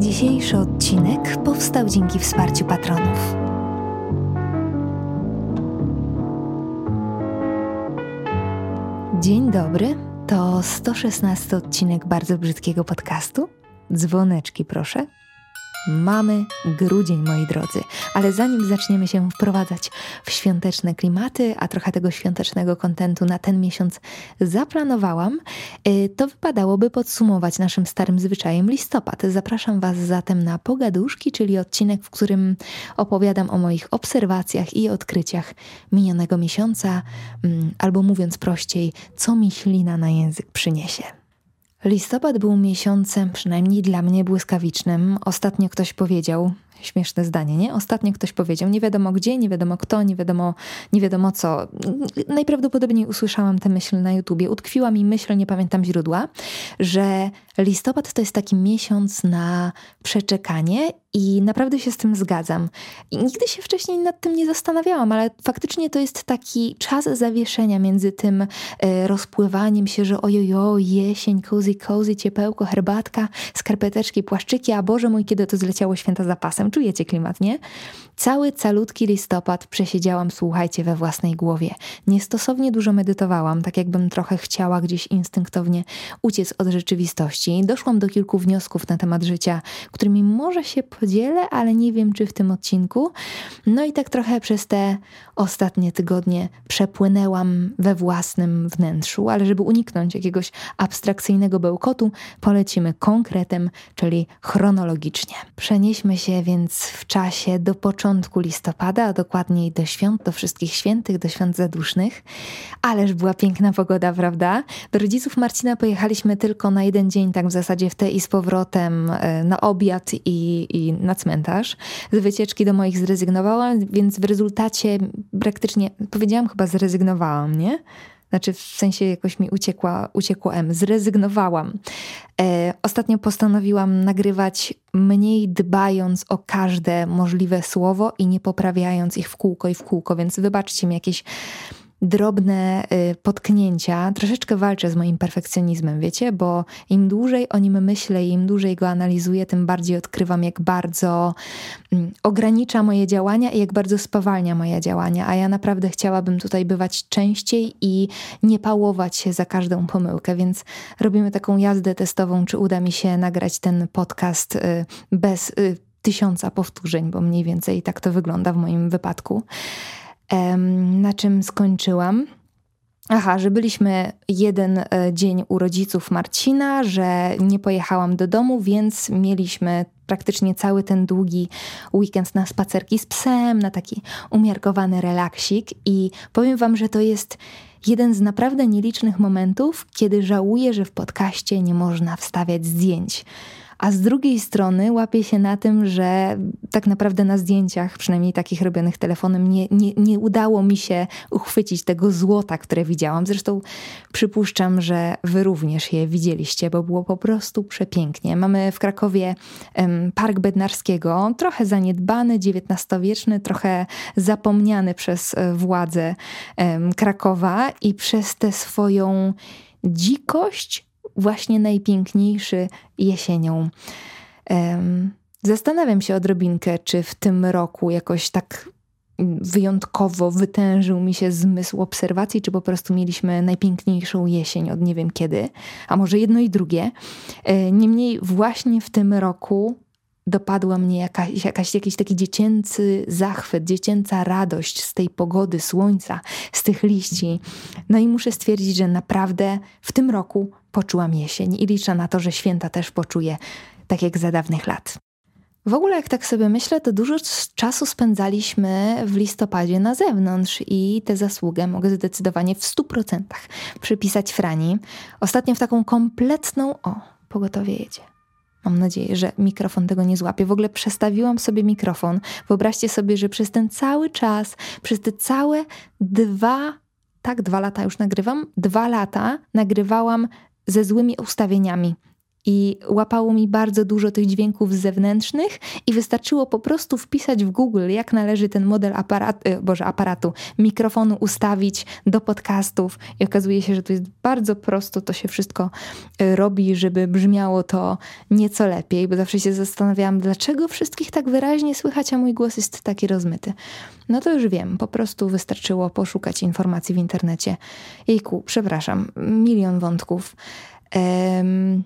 Dzisiejszy odcinek powstał dzięki wsparciu patronów. Dzień dobry, to 116 odcinek bardzo brzydkiego podcastu. Dzwoneczki proszę. Mamy grudzień, moi drodzy, ale zanim zaczniemy się wprowadzać w świąteczne klimaty, a trochę tego świątecznego kontentu na ten miesiąc zaplanowałam, y, to wypadałoby podsumować naszym starym zwyczajem listopad. Zapraszam Was zatem na Pogaduszki, czyli odcinek, w którym opowiadam o moich obserwacjach i odkryciach minionego miesiąca, mm, albo mówiąc prościej, co mi ślina na język przyniesie. Listopad był miesiącem, przynajmniej dla mnie, błyskawicznym. Ostatnio ktoś powiedział, śmieszne zdanie, nie? Ostatnio ktoś powiedział, nie wiadomo gdzie, nie wiadomo kto, nie wiadomo, nie wiadomo co. Najprawdopodobniej usłyszałam tę myśl na YouTubie. Utkwiła mi myśl, nie pamiętam źródła, że listopad to jest taki miesiąc na przeczekanie i naprawdę się z tym zgadzam. I nigdy się wcześniej nad tym nie zastanawiałam, ale faktycznie to jest taki czas zawieszenia między tym e, rozpływaniem się, że ojojo, jesień, cozy, cozy, ciepełko, herbatka, skarpeteczki, płaszczyki, a Boże mój, kiedy to zleciało święta zapasem. Czujecie klimat, nie? Cały calutki listopad przesiedziałam, słuchajcie, we własnej głowie. Niestosownie dużo medytowałam, tak jakbym trochę chciała gdzieś instynktownie uciec od rzeczywistości. Doszłam do kilku wniosków na temat życia, którymi może się podzielę, ale nie wiem, czy w tym odcinku. No i tak trochę przez te ostatnie tygodnie przepłynęłam we własnym wnętrzu, ale żeby uniknąć jakiegoś abstrakcyjnego bełkotu, polecimy konkretem, czyli chronologicznie. Przenieśmy się więc w czasie do początku listopada, a dokładniej do świąt, do wszystkich świętych, do świąt zadusznych. Ależ była piękna pogoda, prawda? Do rodziców Marcina pojechaliśmy tylko na jeden dzień, tak w zasadzie w te i z powrotem e, na obiad i, i na cmentarz. Z wycieczki do moich zrezygnowałam, więc w rezultacie praktycznie, powiedziałam chyba zrezygnowałam, nie? Znaczy w sensie jakoś mi uciekła, uciekło M. Zrezygnowałam. E, ostatnio postanowiłam nagrywać mniej dbając o każde możliwe słowo i nie poprawiając ich w kółko i w kółko, więc wybaczcie mi jakieś drobne y, potknięcia. Troszeczkę walczę z moim perfekcjonizmem, wiecie, bo im dłużej o nim myślę, im dłużej go analizuję, tym bardziej odkrywam, jak bardzo mm, ogranicza moje działania i jak bardzo spowalnia moje działania. A ja naprawdę chciałabym tutaj bywać częściej i nie pałować się za każdą pomyłkę, więc robimy taką jazdę testową, czy uda mi się nagrać ten podcast y, bez y, tysiąca powtórzeń, bo mniej więcej tak to wygląda w moim wypadku na czym skończyłam. Aha, że byliśmy jeden e, dzień u rodziców Marcina, że nie pojechałam do domu, więc mieliśmy praktycznie cały ten długi weekend na spacerki z psem, na taki umiarkowany relaksik i powiem wam, że to jest jeden z naprawdę nielicznych momentów, kiedy żałuję, że w podcaście nie można wstawiać zdjęć a z drugiej strony łapię się na tym, że tak naprawdę na zdjęciach, przynajmniej takich robionych telefonem, nie, nie, nie udało mi się uchwycić tego złota, które widziałam. Zresztą przypuszczam, że wy również je widzieliście, bo było po prostu przepięknie. Mamy w Krakowie Park Bednarskiego, trochę zaniedbany, XIX-wieczny, trochę zapomniany przez e, władze um, Krakowa i przez tę swoją dzikość właśnie najpiękniejszy jesienią. Zastanawiam się odrobinkę, czy w tym roku jakoś tak wyjątkowo wytężył mi się zmysł obserwacji, czy po prostu mieliśmy najpiękniejszą jesień od nie wiem kiedy, a może jedno i drugie. E, niemniej właśnie w tym roku dopadła mnie jakaś, jakaś, jakiś taki dziecięcy zachwyt, dziecięca radość z tej pogody, słońca, z tych liści. No i muszę stwierdzić, że naprawdę w tym roku poczułam jesień i liczę na to, że święta też poczuję, tak jak za dawnych lat. W ogóle, jak tak sobie myślę, to dużo czasu spędzaliśmy w listopadzie na zewnątrz i tę zasługę mogę zdecydowanie w stu procentach przypisać Frani. Ostatnio w taką kompletną. O, pogotowie jedzie. Mam nadzieję, że mikrofon tego nie złapie. W ogóle przestawiłam sobie mikrofon. Wyobraźcie sobie, że przez ten cały czas, przez te całe dwa, tak, dwa lata już nagrywam, dwa lata nagrywałam ze złymi ustawieniami. I łapało mi bardzo dużo tych dźwięków zewnętrznych i wystarczyło po prostu wpisać w Google, jak należy ten model aparatu, e, boże, aparatu, mikrofonu ustawić do podcastów i okazuje się, że to jest bardzo prosto, to się wszystko e, robi, żeby brzmiało to nieco lepiej, bo zawsze się zastanawiałam, dlaczego wszystkich tak wyraźnie słychać, a mój głos jest taki rozmyty. No to już wiem, po prostu wystarczyło poszukać informacji w internecie. Jejku, przepraszam, milion wątków. Um,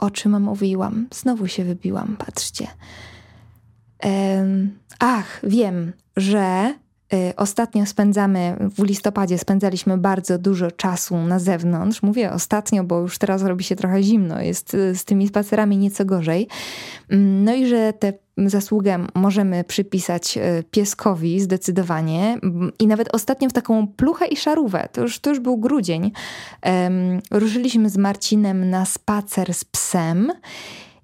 o czym mówiłam? Znowu się wybiłam, patrzcie. Ach, wiem, że y, ostatnio spędzamy, w listopadzie spędzaliśmy bardzo dużo czasu na zewnątrz. Mówię ostatnio, bo już teraz robi się trochę zimno, jest y, z tymi spacerami nieco gorzej. Mm, no i że te zasługę możemy przypisać e, pieskowi zdecydowanie. I nawet ostatnio w taką pluchę i szarówę, to już, to już był grudzień, um, ruszyliśmy z Marcinem na spacer z psem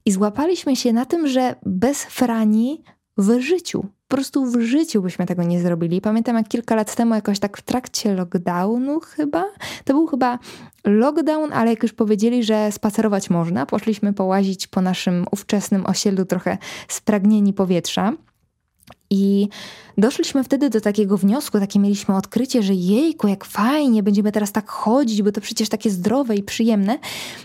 i złapaliśmy się na tym, że bez Frani w życiu po prostu w życiu byśmy tego nie zrobili. Pamiętam jak kilka lat temu, jakoś tak w trakcie lockdownu chyba, to był chyba lockdown, ale jak już powiedzieli, że spacerować można, poszliśmy połazić po naszym ówczesnym osiedlu trochę spragnieni powietrza. I doszliśmy wtedy do takiego wniosku, takie mieliśmy odkrycie, że jejku, jak fajnie, będziemy teraz tak chodzić, bo to przecież takie zdrowe i przyjemne.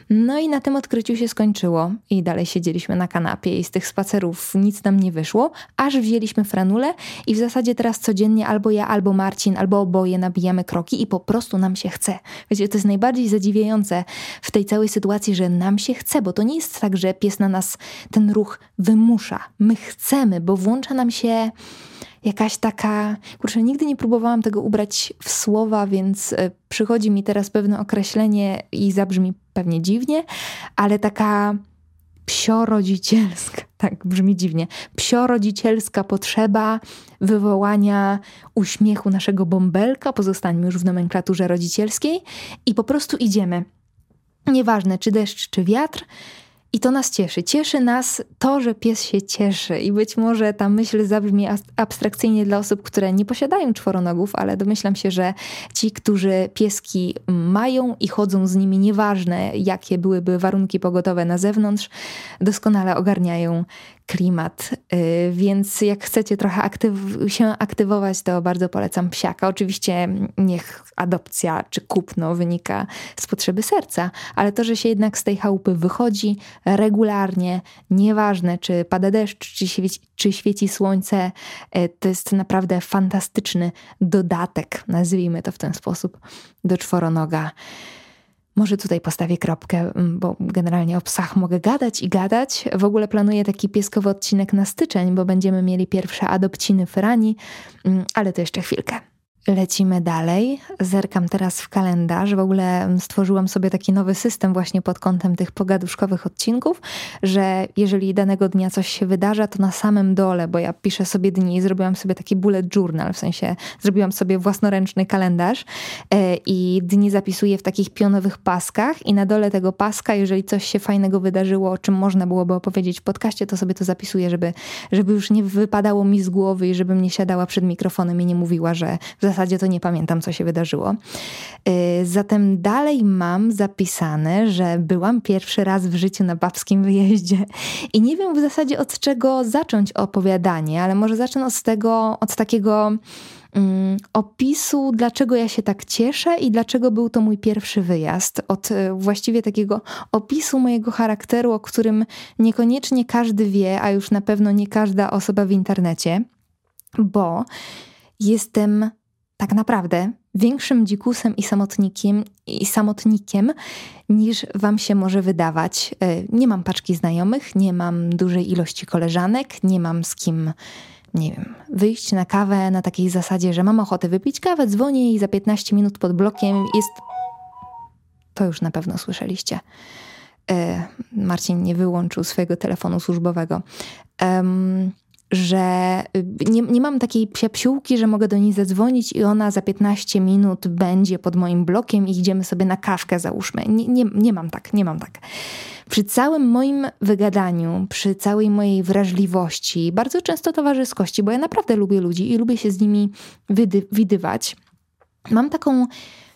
No i na tym odkryciu się skończyło i dalej siedzieliśmy na kanapie i z tych spacerów nic nam nie wyszło, aż wzięliśmy franulę i w zasadzie teraz codziennie albo ja, albo Marcin, albo oboje nabijamy kroki i po prostu nam się chce. Wiecie, to jest najbardziej zadziwiające w tej całej sytuacji, że nam się chce, bo to nie jest tak, że pies na nas ten ruch wymusza. My chcemy, bo włącza nam się jakaś taka, kurczę, nigdy nie próbowałam tego ubrać w słowa, więc e, przychodzi mi teraz pewne określenie i zabrzmi pewnie dziwnie, ale taka psiorodzicielska, tak brzmi dziwnie, psiorodzicielska potrzeba wywołania uśmiechu naszego bąbelka, pozostańmy już w nomenklaturze rodzicielskiej i po prostu idziemy. Nieważne, czy deszcz, czy wiatr, i to nas cieszy. Cieszy nas to, że pies się cieszy. I być może ta myśl zabrzmi abstrakcyjnie dla osób, które nie posiadają czworonogów, ale domyślam się, że ci, którzy pieski mają i chodzą z nimi, nieważne jakie byłyby warunki pogotowe na zewnątrz, doskonale ogarniają klimat. Y, więc jak chcecie trochę aktyw się aktywować, to bardzo polecam psiaka. Oczywiście niech adopcja czy kupno wynika z potrzeby serca, ale to, że się jednak z tej chałupy wychodzi regularnie, nieważne czy pada deszcz, czy świeci, czy świeci słońce, y, to jest naprawdę fantastyczny dodatek, nazwijmy to w ten sposób, do czworonoga. Może tutaj postawię kropkę, mm, bo generalnie o psach mogę gadać i gadać. W ogóle planuję taki pieskowy odcinek na styczeń, bo będziemy mieli pierwsze adopciny Ferrani, mm, ale to jeszcze chwilkę. Lecimy dalej. Zerkam teraz w kalendarz. W ogóle stworzyłam sobie taki nowy system właśnie pod kątem tych pogaduszkowych odcinków, że jeżeli danego dnia coś się wydarza, to na samym dole, bo ja piszę sobie dni zrobiłam sobie taki bullet journal, w sensie zrobiłam sobie własnoręczny kalendarz e, i dni zapisuję w takich pionowych paskach i na dole tego paska, jeżeli coś się fajnego wydarzyło, o czym można byłoby opowiedzieć w podcaście, to sobie to zapisuję, żeby, żeby już nie wypadało mi z głowy i żebym nie siadała przed mikrofonem i nie mówiła, że w zasadzie to nie pamiętam, co się wydarzyło. Y, zatem dalej mam zapisane, że byłam pierwszy raz w życiu na babskim wyjeździe i nie wiem w zasadzie od czego zacząć opowiadanie, ale może zacznę od tego, od takiego um, opisu, dlaczego ja się tak cieszę i dlaczego był to mój pierwszy wyjazd. Od y, właściwie takiego opisu mojego charakteru, o którym niekoniecznie każdy wie, a już na pewno nie każda osoba w internecie, bo jestem tak naprawdę większym dzikusem i samotnikiem, i samotnikiem niż wam się może wydawać. E, nie mam paczki znajomych, nie mam dużej ilości koleżanek, nie mam z kim nie wiem, wyjść na kawę na takiej zasadzie, że mam ochotę wypić kawę, dzwonię i za 15 minut pod blokiem jest. To już na pewno słyszeliście. E, Marcin nie wyłączył swojego telefonu służbowego. Um, że y, nie, nie mam takiej psiapsiółki, że mogę do niej zadzwonić i ona za 15 minut będzie pod moim blokiem i idziemy sobie na kawkę, załóżmy. Nie, nie, nie mam tak, nie mam tak. Przy całym moim wygadaniu, przy całej mojej wrażliwości, bardzo często towarzyskości, bo ja naprawdę lubię ludzi i lubię się z nimi widy, widywać, mam taką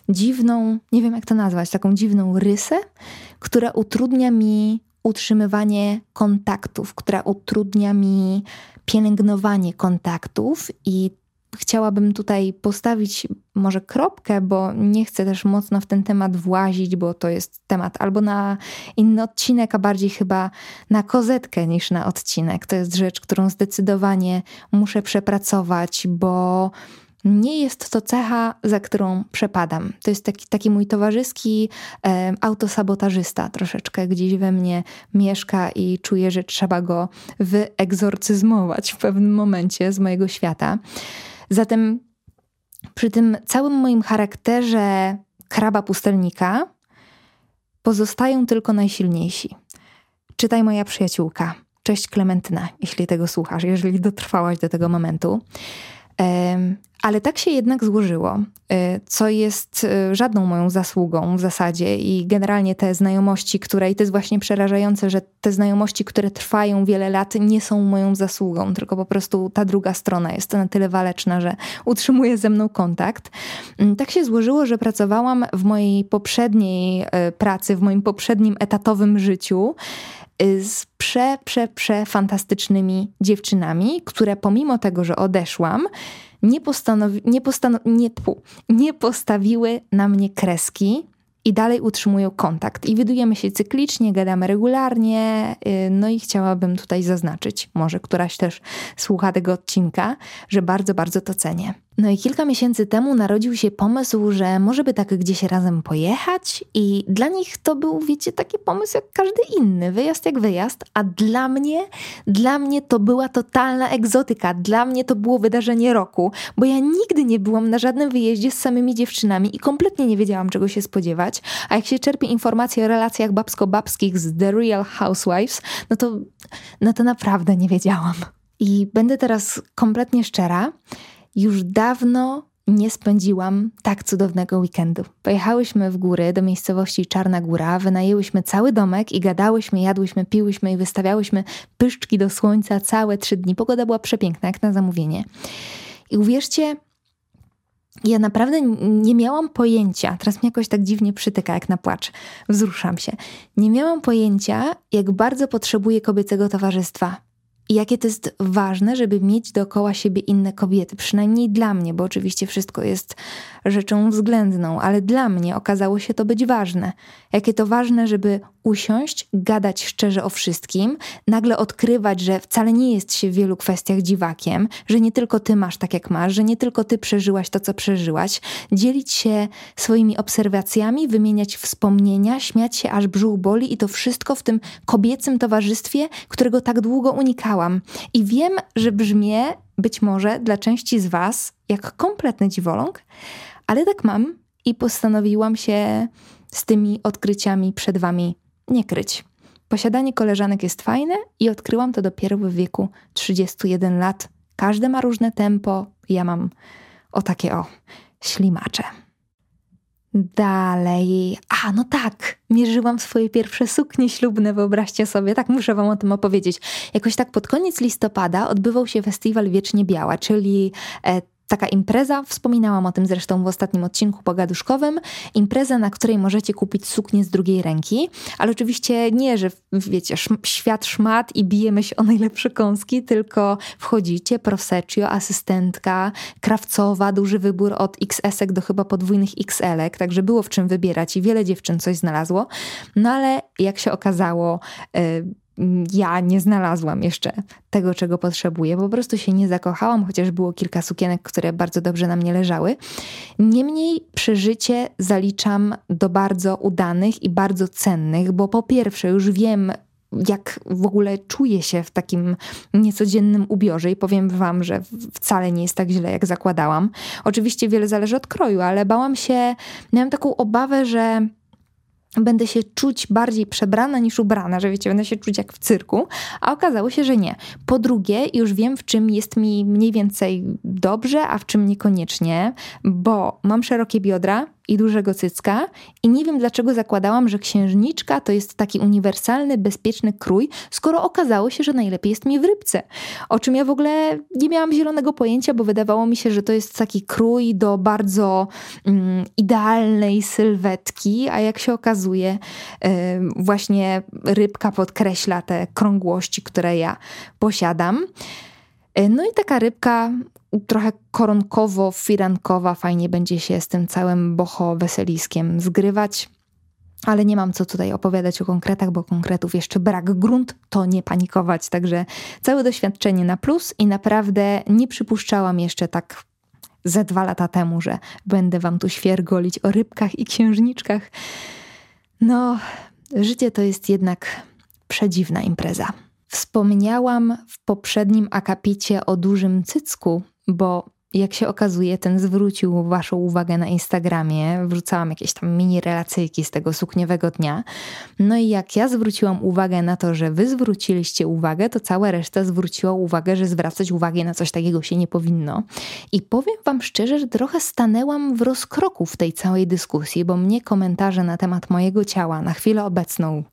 dziwną, nie wiem jak to nazwać, taką dziwną rysę, która utrudnia mi utrzymywanie kontaktów, która utrudnia mi pielęgnowanie kontaktów i chciałabym tutaj postawić może kropkę, bo nie chcę też mocno w ten temat włazić, bo to jest temat albo na inny odcinek, a bardziej chyba na kozetkę niż na odcinek. To jest rzecz, którą zdecydowanie muszę przepracować, bo nie jest to cecha, za którą przepadam. To jest taki, taki mój towarzyski e, autosabotażysta, troszeczkę gdzieś we mnie mieszka i czuję, że trzeba go wyegzorcyzmować w pewnym momencie z mojego świata. Zatem przy tym całym moim charakterze kraba pustelnika pozostają tylko najsilniejsi. Czytaj moja przyjaciółka. Cześć Klementyna, jeśli tego słuchasz, jeżeli dotrwałaś do tego momentu. Ale tak się jednak złożyło, y, co jest y, żadną moją zasługą w zasadzie i generalnie te znajomości, które, i to jest właśnie przerażające, że te znajomości, które trwają wiele lat, nie są moją zasługą, tylko po prostu ta druga strona jest na tyle waleczna, że utrzymuje ze mną kontakt. Mm, tak się złożyło, że pracowałam w mojej poprzedniej y, pracy, w moim poprzednim etatowym życiu z prze, prze, prze fantastycznymi dziewczynami, które pomimo tego, że odeszłam, nie, postanowi, nie, postanowi, nie, nie postawiły na mnie kreski i dalej utrzymują kontakt. I widujemy się cyklicznie, gadamy regularnie. Y, no i chciałabym tutaj zaznaczyć, może któraś też słucha tego odcinka, że bardzo, bardzo to cenię. No i kilka miesięcy temu narodził się pomysł, że może by tak gdzieś razem pojechać, i dla nich to był, wiecie, taki pomysł jak każdy inny, wyjazd jak wyjazd, a dla mnie, dla mnie to była totalna egzotyka, dla mnie to było wydarzenie roku, bo ja nigdy nie byłam na żadnym wyjeździe z samymi dziewczynami i kompletnie nie wiedziałam, czego się spodziewać. A jak się czerpie informacje o relacjach babsko-babskich z The Real Housewives, no to, no to naprawdę nie wiedziałam. I będę teraz kompletnie szczera. Już dawno nie spędziłam tak cudownego weekendu. Pojechałyśmy w góry do miejscowości Czarna Góra, wynajęłyśmy cały domek i gadałyśmy, jadłyśmy, piłyśmy i wystawiałyśmy pyszczki do słońca całe trzy dni. Pogoda była przepiękna, jak na zamówienie. I uwierzcie, ja naprawdę nie miałam pojęcia, teraz mnie jakoś tak dziwnie przytyka, jak na płacz, wzruszam się. Nie miałam pojęcia, jak bardzo potrzebuję kobiecego towarzystwa. I jakie to jest ważne, żeby mieć dookoła siebie inne kobiety, przynajmniej dla mnie, bo oczywiście wszystko jest rzeczą względną, ale dla mnie okazało się to być ważne. Jakie to ważne, żeby usiąść, gadać szczerze o wszystkim, nagle odkrywać, że wcale nie jest się w wielu kwestiach dziwakiem, że nie tylko ty masz tak jak masz, że nie tylko ty przeżyłaś to, co przeżyłaś, dzielić się swoimi obserwacjami, wymieniać wspomnienia, śmiać się aż brzuch boli i to wszystko w tym kobiecym towarzystwie, którego tak długo unikałam. I wiem, że brzmię być może dla części z Was jak kompletny dziwoląg, ale tak mam i postanowiłam się z tymi odkryciami przed Wami nie kryć. Posiadanie koleżanek jest fajne i odkryłam to dopiero w wieku 31 lat. Każde ma różne tempo, ja mam o takie o ślimacze. Dalej. A, no tak. Mierzyłam swoje pierwsze suknie ślubne, wyobraźcie sobie. Tak, muszę Wam o tym opowiedzieć. Jakoś tak pod koniec listopada odbywał się festiwal Wiecznie Biała, czyli e, taka impreza, wspominałam o tym zresztą w ostatnim odcinku pogaduszkowym, impreza, na której możecie kupić suknię z drugiej ręki, ale oczywiście nie, że wiecie, świat szmat i bijemy się o najlepsze kąski, tylko wchodzicie, proseccio, asystentka, krawcowa, duży wybór od XS-ek do chyba podwójnych XL-ek, także było w czym wybierać i wiele dziewczyn coś znalazło, no ale jak się okazało, yy, ja nie znalazłam jeszcze tego, czego potrzebuję. Po prostu się nie zakochałam, chociaż było kilka sukienek, które bardzo dobrze na mnie leżały. Niemniej przeżycie zaliczam do bardzo udanych i bardzo cennych, bo po pierwsze już wiem, jak w ogóle czuję się w takim niecodziennym ubiorze i powiem wam, że wcale nie jest tak źle, jak zakładałam. Oczywiście wiele zależy od kroju, ale bałam się, miałam taką obawę, że będę się czuć bardziej przebrana niż ubrana, że wiecie, będę się czuć jak w cyrku, a okazało się, że nie. Po drugie, już wiem, w czym jest mi mniej więcej dobrze, a w czym niekoniecznie, bo mam szerokie biodra, i dużego cycka i nie wiem dlaczego zakładałam, że księżniczka to jest taki uniwersalny, bezpieczny krój, skoro okazało się, że najlepiej jest mi w rybce. O czym ja w ogóle nie miałam zielonego pojęcia, bo wydawało mi się, że to jest taki krój do bardzo mm, idealnej sylwetki, a jak się okazuje, właśnie rybka podkreśla te krągłości, które ja posiadam. E, no i taka rybka trochę koronkowo-firankowa, fajnie będzie się z tym całym boho-weseliskiem zgrywać. Ale nie mam co tutaj opowiadać o konkretach, bo konkretów jeszcze brak. Grunt to nie panikować. Także całe doświadczenie na plus i naprawdę nie przypuszczałam jeszcze tak ze dwa lata temu, że będę wam tu świergolić o rybkach i księżniczkach. No, życie to jest jednak przedziwna impreza. Wspomniałam w poprzednim akapicie o dużym cycku, bo jak się okazuje, ten zwrócił Waszą uwagę na Instagramie. Wrzucałam jakieś tam mini relacyjki z tego sukniowego dnia. No i jak ja zwróciłam uwagę na to, że Wy zwróciliście uwagę, to cała reszta zwróciła uwagę, że zwracać uwagę na coś takiego się nie powinno. I powiem Wam szczerze, że trochę stanęłam w rozkroku w tej całej dyskusji, bo mnie komentarze na temat mojego ciała na chwilę obecną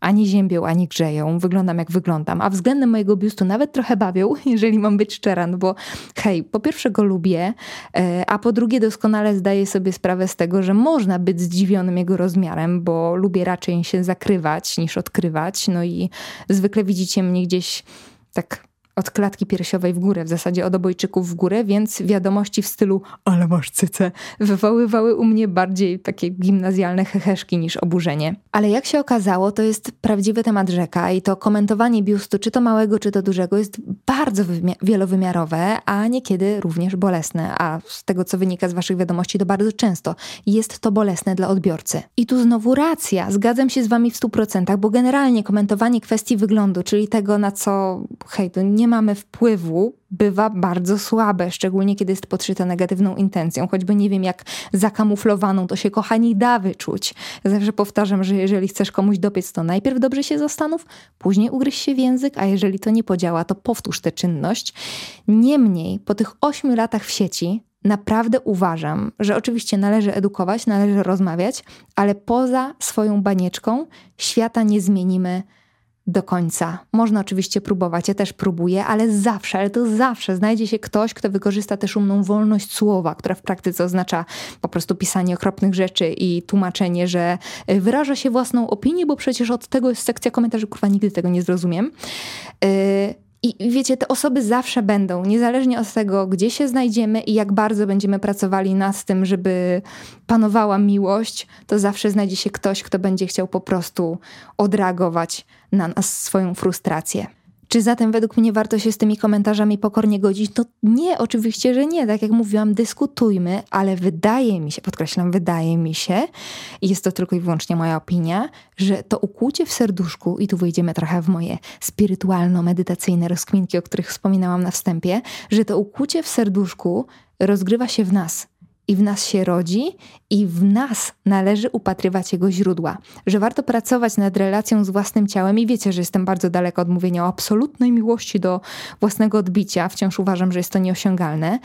ani ziębią, ani grzeją. Wyglądam jak wyglądam. A względem mojego biustu nawet trochę bawią, jeżeli mam być szczera, no bo hej, po pierwsze go lubię, e, a po drugie doskonale zdaję sobie sprawę z tego, że można być zdziwionym jego rozmiarem, bo lubię raczej się zakrywać niż odkrywać. No i zwykle widzicie mnie gdzieś tak od klatki piersiowej w górę, w zasadzie od obojczyków w górę, więc wiadomości w stylu ale masz cyce wywoływały u mnie bardziej takie gimnazjalne heheszki niż oburzenie. Ale jak się okazało, to jest prawdziwy temat rzeka i to komentowanie biustu, czy to małego, czy to dużego, jest bardzo wielowymiarowe, a niekiedy również bolesne. A z tego, co wynika z waszych wiadomości, to bardzo często jest to bolesne dla odbiorcy. I tu znowu racja, zgadzam się z wami w 100%, bo generalnie komentowanie kwestii wyglądu, czyli tego, na co, hej, to nie nie mamy wpływu, bywa bardzo słabe, szczególnie kiedy jest podszyte negatywną intencją, choćby nie wiem jak zakamuflowaną, to się kochani da wyczuć. Zawsze powtarzam, że jeżeli chcesz komuś dopiec, to najpierw dobrze się zastanów, później ugryź się w język, a jeżeli to nie podziała, to powtórz tę czynność. Niemniej, po tych ośmiu latach w sieci, naprawdę uważam, że oczywiście należy edukować, należy rozmawiać, ale poza swoją banieczką świata nie zmienimy do końca. Można oczywiście próbować, ja też próbuję, ale zawsze, ale to zawsze znajdzie się ktoś, kto wykorzysta też umną wolność słowa, która w praktyce oznacza po prostu pisanie okropnych rzeczy i tłumaczenie, że y, wyraża się własną opinię, bo przecież od tego jest sekcja komentarzy, kurwa, nigdy tego nie zrozumiem. Yy, i wiecie, te osoby zawsze będą, niezależnie od tego, gdzie się znajdziemy i jak bardzo będziemy pracowali nad tym, żeby panowała miłość, to zawsze znajdzie się ktoś, kto będzie chciał po prostu odreagować na nas swoją frustrację. Czy zatem według mnie warto się z tymi komentarzami pokornie godzić? No nie, oczywiście, że nie. Tak jak mówiłam, dyskutujmy, ale wydaje mi się, podkreślam, wydaje mi się, i jest to tylko i wyłącznie moja opinia, że to ukłucie w serduszku, i tu wejdziemy trochę w moje spirytualno-medytacyjne rozkminki, o których wspominałam na wstępie, że to ukłucie w serduszku rozgrywa się w nas, i w nas się rodzi, i w nas należy upatrywać jego źródła. Że warto pracować nad relacją z własnym ciałem, i wiecie, że jestem bardzo daleko od mówienia o absolutnej miłości do własnego odbicia, wciąż uważam, że jest to nieosiągalne,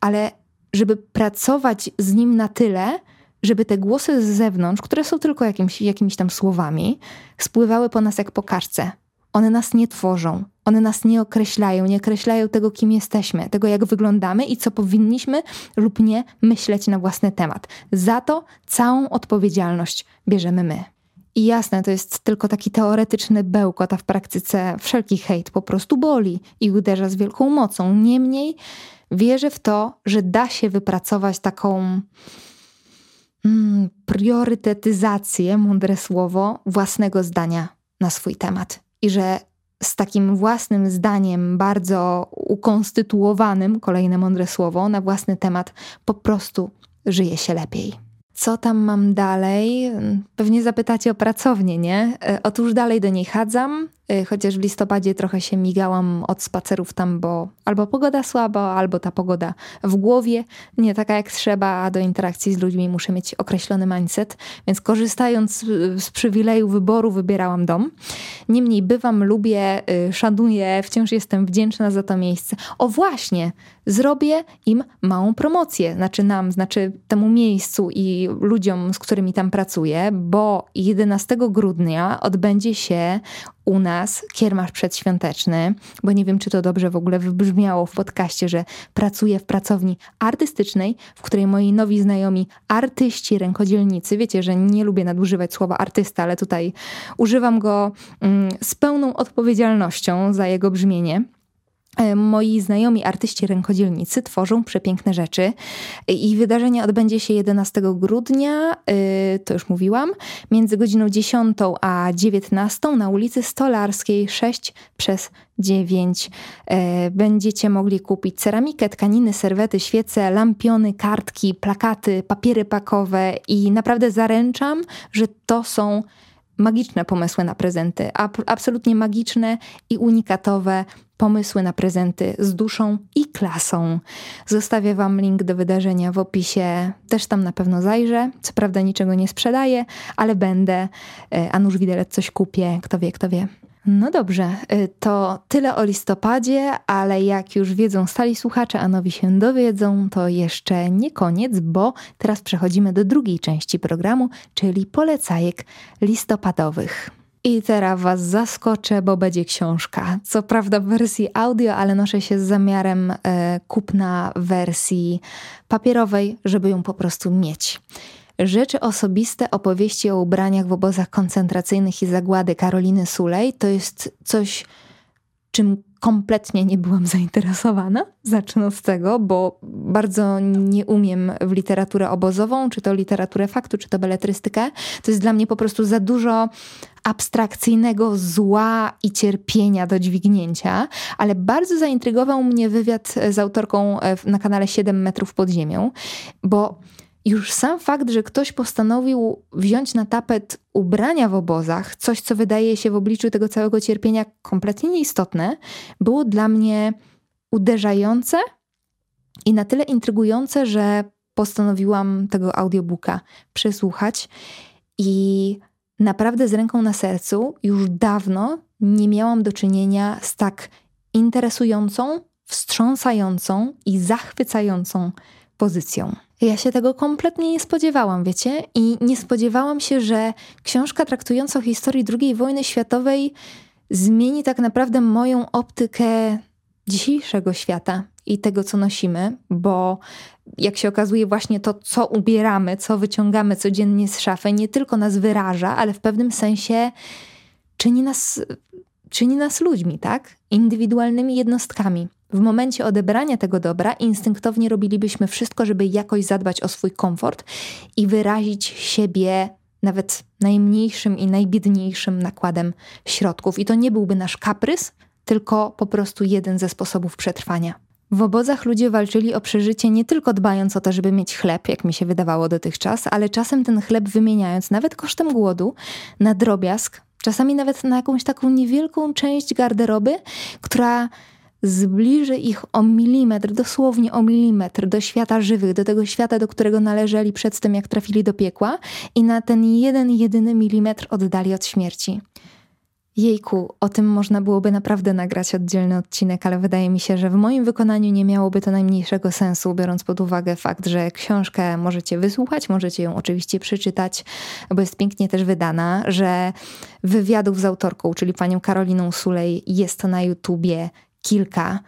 ale żeby pracować z nim na tyle, żeby te głosy z zewnątrz, które są tylko jakimś, jakimiś tam słowami, spływały po nas jak po karce. One nas nie tworzą, one nas nie określają, nie określają tego, kim jesteśmy, tego, jak wyglądamy i co powinniśmy lub nie myśleć na własny temat. Za to całą odpowiedzialność bierzemy my. I jasne, to jest tylko taki teoretyczny bełkot, a w praktyce wszelki hejt po prostu boli i uderza z wielką mocą. Niemniej wierzę w to, że da się wypracować taką mm, priorytetyzację, mądre słowo, własnego zdania na swój temat. I że z takim własnym zdaniem, bardzo ukonstytuowanym, kolejne mądre słowo, na własny temat, po prostu żyje się lepiej. Co tam mam dalej? Pewnie zapytacie o pracownię, nie? E, otóż dalej do niej chadzam, chociaż w listopadzie trochę się migałam od spacerów tam, bo albo pogoda słaba, albo ta pogoda w głowie nie taka jak trzeba, a do interakcji z ludźmi muszę mieć określony mindset, więc korzystając z przywileju wyboru wybierałam dom. Niemniej bywam, lubię, y, szanuję, wciąż jestem wdzięczna za to miejsce. O właśnie, zrobię im małą promocję, znaczy nam, znaczy temu miejscu i ludziom, z którymi tam pracuję, bo 11 grudnia odbędzie się u nas kiermasz przedświąteczny, bo nie wiem, czy to dobrze w ogóle wybrzmiało w podcaście, że pracuję w pracowni artystycznej, w której moi nowi znajomi artyści, rękodzielnicy, wiecie, że nie lubię nadużywać słowa artysta, ale tutaj używam go mm, z pełną odpowiedzialnością za jego brzmienie moi znajomi artyści rękodzielnicy tworzą przepiękne rzeczy i wydarzenie odbędzie się 11 grudnia, e, to już mówiłam, między godziną 10 a 19 na ulicy Stolarskiej 6 przez 9. E, będziecie mogli kupić ceramikę, tkaniny, serwety, świece, lampiony, kartki, plakaty, papiery pakowe i naprawdę zaręczam, że to są magiczne pomysły na prezenty, absolutnie magiczne i unikatowe pomysły na prezenty z duszą i klasą. Zostawię Wam link do wydarzenia w opisie, też tam na pewno zajrzę. Co prawda niczego nie sprzedaję, ale będę, e, a nuż widelec coś kupię, kto wie, kto wie. No dobrze, e, to tyle o listopadzie, ale jak już wiedzą stali słuchacze, a nowi się dowiedzą, to jeszcze nie koniec, bo teraz przechodzimy do drugiej części programu, czyli polecajek listopadowych. I teraz Was zaskoczę, bo będzie książka. Co prawda w wersji audio, ale noszę się z zamiarem e, kupna wersji papierowej, żeby ją po prostu mieć. Rzeczy osobiste, opowieści o ubraniach w obozach koncentracyjnych i zagłady Karoliny Sulej to jest coś, czym kompletnie nie byłam zainteresowana. Zacznę z tego, bo bardzo nie umiem w literaturę obozową, czy to literaturę faktu, czy to beletrystykę. To jest dla mnie po prostu za dużo abstrakcyjnego zła i cierpienia do dźwignięcia, ale bardzo zaintrygował mnie wywiad z autorką e, na kanale 7 metrów pod ziemią, bo już sam fakt, że ktoś postanowił wziąć na tapet ubrania w obozach, coś co wydaje się w obliczu tego całego cierpienia kompletnie nieistotne, było dla mnie uderzające i na tyle intrygujące, że postanowiłam tego audiobooka przesłuchać i naprawdę z ręką na sercu już dawno nie miałam do czynienia z tak interesującą, wstrząsającą i zachwycającą pozycją. Ja się tego kompletnie nie spodziewałam, wiecie? I nie spodziewałam się, że książka traktująca o historii II wojny światowej zmieni tak naprawdę moją optykę dzisiejszego świata i tego, co nosimy, bo jak się okazuje, właśnie to, co ubieramy, co wyciągamy codziennie z szafy, nie tylko nas wyraża, ale w pewnym sensie czyni nas, czyni nas ludźmi, tak? Indywidualnymi jednostkami. W momencie odebrania tego dobra instynktownie robilibyśmy wszystko, żeby jakoś zadbać o swój komfort i wyrazić siebie nawet najmniejszym i najbiedniejszym nakładem środków. I to nie byłby nasz kaprys, tylko po prostu jeden ze sposobów przetrwania. W obozach ludzie walczyli o przeżycie nie tylko dbając o to, żeby mieć chleb, jak mi się wydawało dotychczas, ale czasem ten chleb wymieniając, nawet kosztem głodu, na drobiazg, czasami nawet na jakąś taką niewielką część garderoby, która zbliży ich o milimetr, dosłownie o milimetr do świata żywych, do tego świata, do którego należeli przed tym, jak trafili do piekła, i na ten jeden, jedyny milimetr oddali od śmierci. Jejku, o tym można byłoby naprawdę nagrać oddzielny odcinek, ale wydaje mi się, że w moim wykonaniu nie miałoby to najmniejszego sensu, biorąc pod uwagę fakt, że książkę możecie wysłuchać, możecie ją oczywiście przeczytać, bo jest pięknie też wydana, że wywiadów z autorką, czyli panią Karoliną Sulej, jest na YouTubie kilka.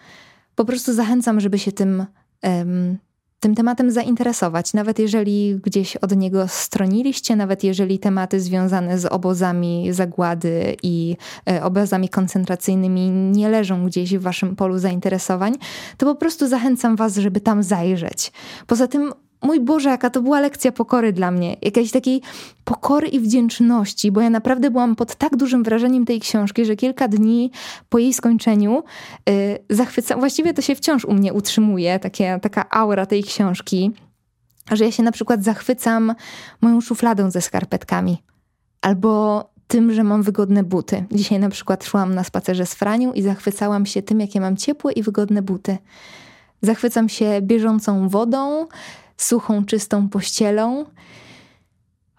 Po prostu zachęcam, żeby się tym, um, tym tematem zainteresować, nawet jeżeli gdzieś od niego stroniliście, nawet jeżeli tematy związane z obozami zagłady i e, obozami koncentracyjnymi nie leżą gdzieś w waszym polu zainteresowań, to po prostu zachęcam was, żeby tam zajrzeć. Poza tym mój Boże, jaka to była lekcja pokory dla mnie. Jakiejś takiej pokory i wdzięczności, bo ja naprawdę byłam pod tak dużym wrażeniem tej książki, że kilka dni po jej skończeniu yy, zachwycam. Właściwie to się wciąż u mnie utrzymuje, takie, taka aura tej książki, że ja się na przykład zachwycam moją szufladą ze skarpetkami. Albo tym, że mam wygodne buty. Dzisiaj na przykład szłam na spacerze z Franią i zachwycałam się tym, jakie mam ciepłe i wygodne buty. Zachwycam się bieżącą wodą, suchą, czystą pościelą.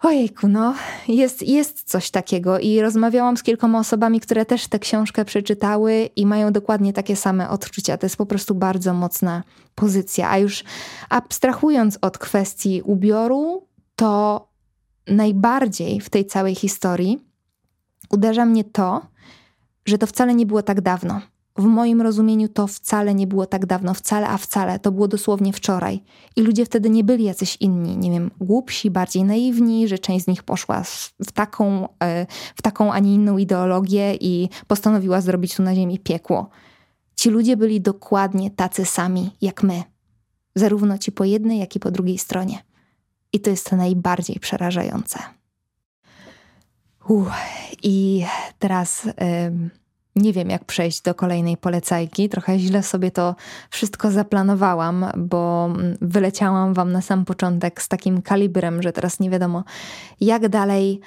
Ojejku, no, jest, jest coś takiego i rozmawiałam z kilkoma osobami, które też tę książkę przeczytały i mają dokładnie takie same odczucia. To jest po prostu bardzo mocna pozycja. A już abstrahując od kwestii ubioru, to najbardziej w tej całej historii uderza mnie to, że to wcale nie było tak dawno. W moim rozumieniu to wcale nie było tak dawno, wcale, a wcale. To było dosłownie wczoraj. I ludzie wtedy nie byli jacyś inni, nie wiem, głupsi, bardziej naiwni, że część z nich poszła w taką, e, w taką, a nie inną ideologię i postanowiła zrobić tu na ziemi piekło. Ci ludzie byli dokładnie tacy sami jak my. Zarówno ci po jednej, jak i po drugiej stronie. I to jest najbardziej przerażające. Uff, I teraz. Yy nie wiem, jak przejść do kolejnej polecajki. Trochę źle sobie to wszystko zaplanowałam, bo mm, wyleciałam Wam na sam początek z takim kalibrem, że teraz nie wiadomo, jak dalej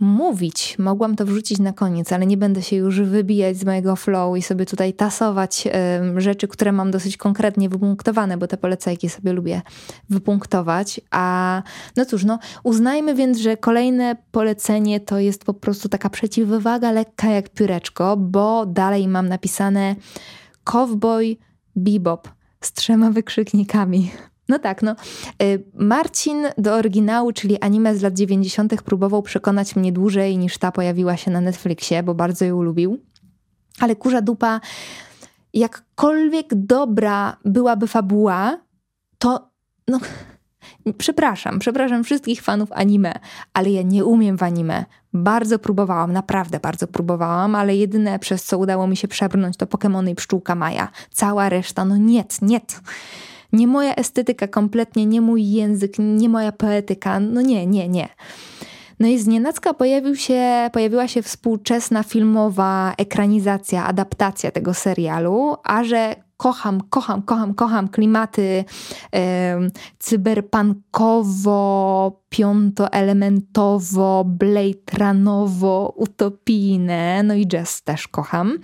mówić. Mogłam to wrzucić na koniec, ale nie będę się już wybijać z mojego flow i sobie tutaj tasować y, rzeczy, które mam dosyć konkretnie wypunktowane, bo te polecajki sobie lubię wypunktować. A no cóż, no uznajmy więc, że kolejne polecenie to jest po prostu taka przeciwwaga lekka jak pióreczko, bo dalej mam napisane Cowboy Bebop z trzema wykrzyknikami. No tak, no. Y, Marcin do oryginału, czyli anime z lat 90., próbował przekonać mnie dłużej niż ta pojawiła się na Netflixie, bo bardzo ją lubił. Ale kurza dupa, jakkolwiek dobra byłaby fabuła, to no. Przepraszam, przepraszam wszystkich fanów anime, ale ja nie umiem w anime. Bardzo próbowałam, naprawdę bardzo próbowałam, ale jedyne przez co udało mi się przebrnąć to Pokémony i pszczółka Maja. Cała reszta, no nie, nie. Nie moja estetyka kompletnie, nie mój język, nie moja poetyka. No nie, nie, nie. No i z nienacka pojawił się, pojawiła się współczesna filmowa ekranizacja, adaptacja tego serialu, a że kocham, kocham, kocham, kocham klimaty e, cyberpunkowo, piątoelementowo, Blade utopijne, no i jazz też kocham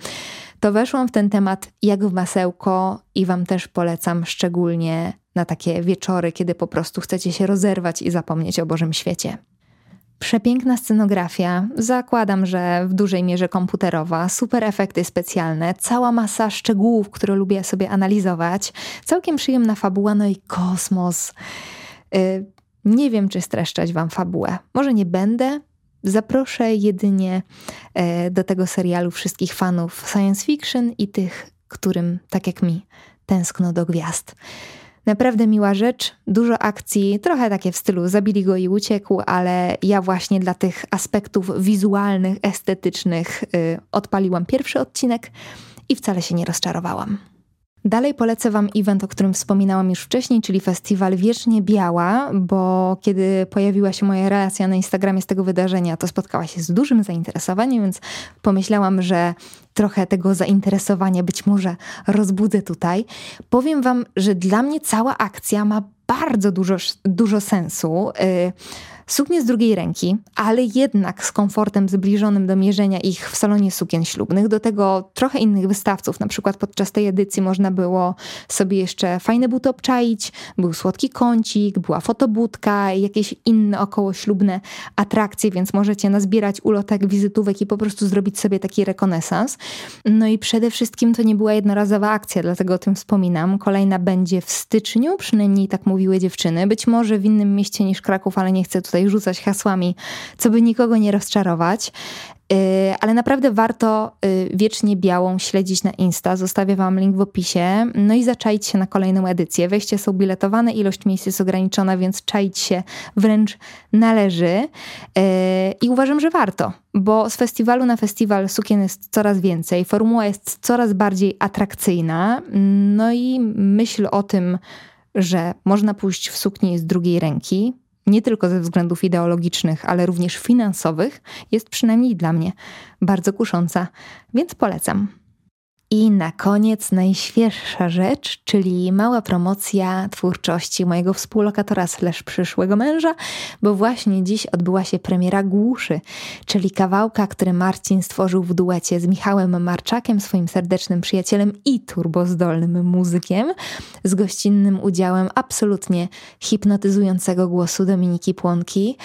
to weszłam w ten temat jak w masełko i Wam też polecam szczególnie na takie wieczory, kiedy po prostu chcecie się rozerwać i zapomnieć o Bożym świecie. Przepiękna scenografia, zakładam, że w dużej mierze komputerowa, super efekty specjalne, cała masa szczegółów, które lubię sobie analizować, całkiem przyjemna fabuła, no i kosmos. Yy, nie wiem, czy streszczać Wam fabułę. Może nie będę, Zaproszę jedynie e, do tego serialu wszystkich fanów science fiction i tych, którym, tak jak mi, tęskno do gwiazd. Naprawdę miła rzecz, dużo akcji, trochę takie w stylu zabili go i uciekł, ale ja właśnie dla tych aspektów wizualnych, estetycznych yy, odpaliłam pierwszy odcinek i wcale się nie rozczarowałam. Dalej polecę Wam event, o którym wspominałam już wcześniej, czyli festiwal Wiecznie Biała, bo kiedy pojawiła się moja relacja na Instagramie z tego wydarzenia, to spotkała się z dużym zainteresowaniem, więc pomyślałam, że trochę tego zainteresowania być może rozbudzę tutaj. Powiem Wam, że dla mnie cała akcja ma bardzo dużo, dużo sensu. Yy, Suknie z drugiej ręki, ale jednak z komfortem zbliżonym do mierzenia ich w salonie sukien ślubnych. Do tego trochę innych wystawców, na przykład podczas tej edycji można było sobie jeszcze fajne buty obczaić, był słodki kącik, była fotobudka jakieś inne okołoślubne atrakcje, więc możecie nazbierać ulotek, wizytówek i po prostu zrobić sobie taki rekonesans. No i przede wszystkim to nie była jednorazowa akcja, dlatego o tym wspominam. Kolejna będzie w styczniu, przynajmniej tak mówiły dziewczyny. Być może w innym mieście niż Kraków, ale nie chcę tutaj tutaj rzucać hasłami, co by nikogo nie rozczarować. Y, ale naprawdę warto y, wiecznie białą śledzić na Insta. Zostawię Wam link w opisie. No i zaczaić się na kolejną edycję. Wejście są biletowane, ilość miejsc jest ograniczona, więc czaić się wręcz należy. Y, I uważam, że warto, bo z festiwalu na festiwal sukien jest coraz więcej, formuła jest coraz bardziej atrakcyjna. No i myśl o tym, że można pójść w sukni z drugiej ręki, nie tylko ze względów ideologicznych, ale również finansowych, jest przynajmniej dla mnie bardzo kusząca, więc polecam. I na koniec najświeższa rzecz, czyli mała promocja twórczości mojego współlokatora slash przyszłego męża, bo właśnie dziś odbyła się premiera Głuszy, czyli kawałka, który Marcin stworzył w duecie z Michałem Marczakiem, swoim serdecznym przyjacielem i turbozdolnym muzykiem, z gościnnym udziałem absolutnie hipnotyzującego głosu Dominiki Płonki.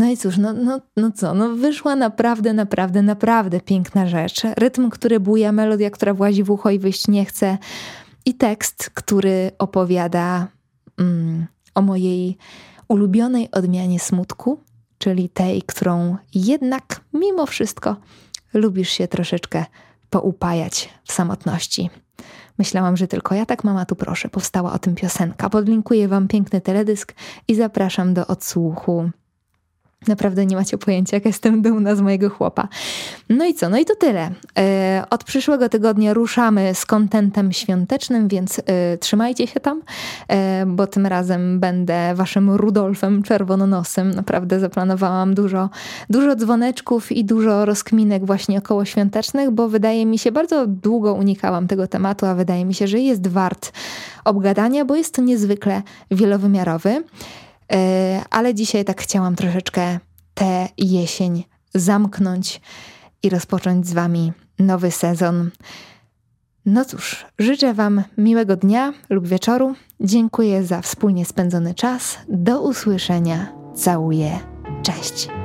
No i cóż, no, no, no co, no wyszła naprawdę, naprawdę, naprawdę piękna rzecz. Rytm, który buja, melodia, która włazi w ucho i wyjść nie chce i tekst, który opowiada mm, o mojej ulubionej odmianie smutku, czyli tej, którą jednak mimo wszystko lubisz się troszeczkę poupajać w samotności. Myślałam, że tylko ja tak, mama, tu proszę. Powstała o tym piosenka. Podlinkuję wam piękny teledysk i zapraszam do odsłuchu Naprawdę nie macie pojęcia, jak jestem dumna z mojego chłopa. No i co? No i to tyle. E, od przyszłego tygodnia ruszamy z kontentem świątecznym, więc e, trzymajcie się tam, e, bo tym razem będę waszym Rudolfem Czerwononosem. Naprawdę zaplanowałam dużo, dużo dzwoneczków i dużo rozkminek właśnie około świątecznych, bo wydaje mi się, bardzo długo unikałam tego tematu, a wydaje mi się, że jest wart obgadania, bo jest to niezwykle wielowymiarowy. E, ale dzisiaj tak chciałam troszeczkę tę jesień zamknąć i rozpocząć z Wami nowy sezon. No cóż, życzę Wam miłego dnia lub wieczoru. Dziękuję za wspólnie spędzony czas. Do usłyszenia. Całuję. Cześć.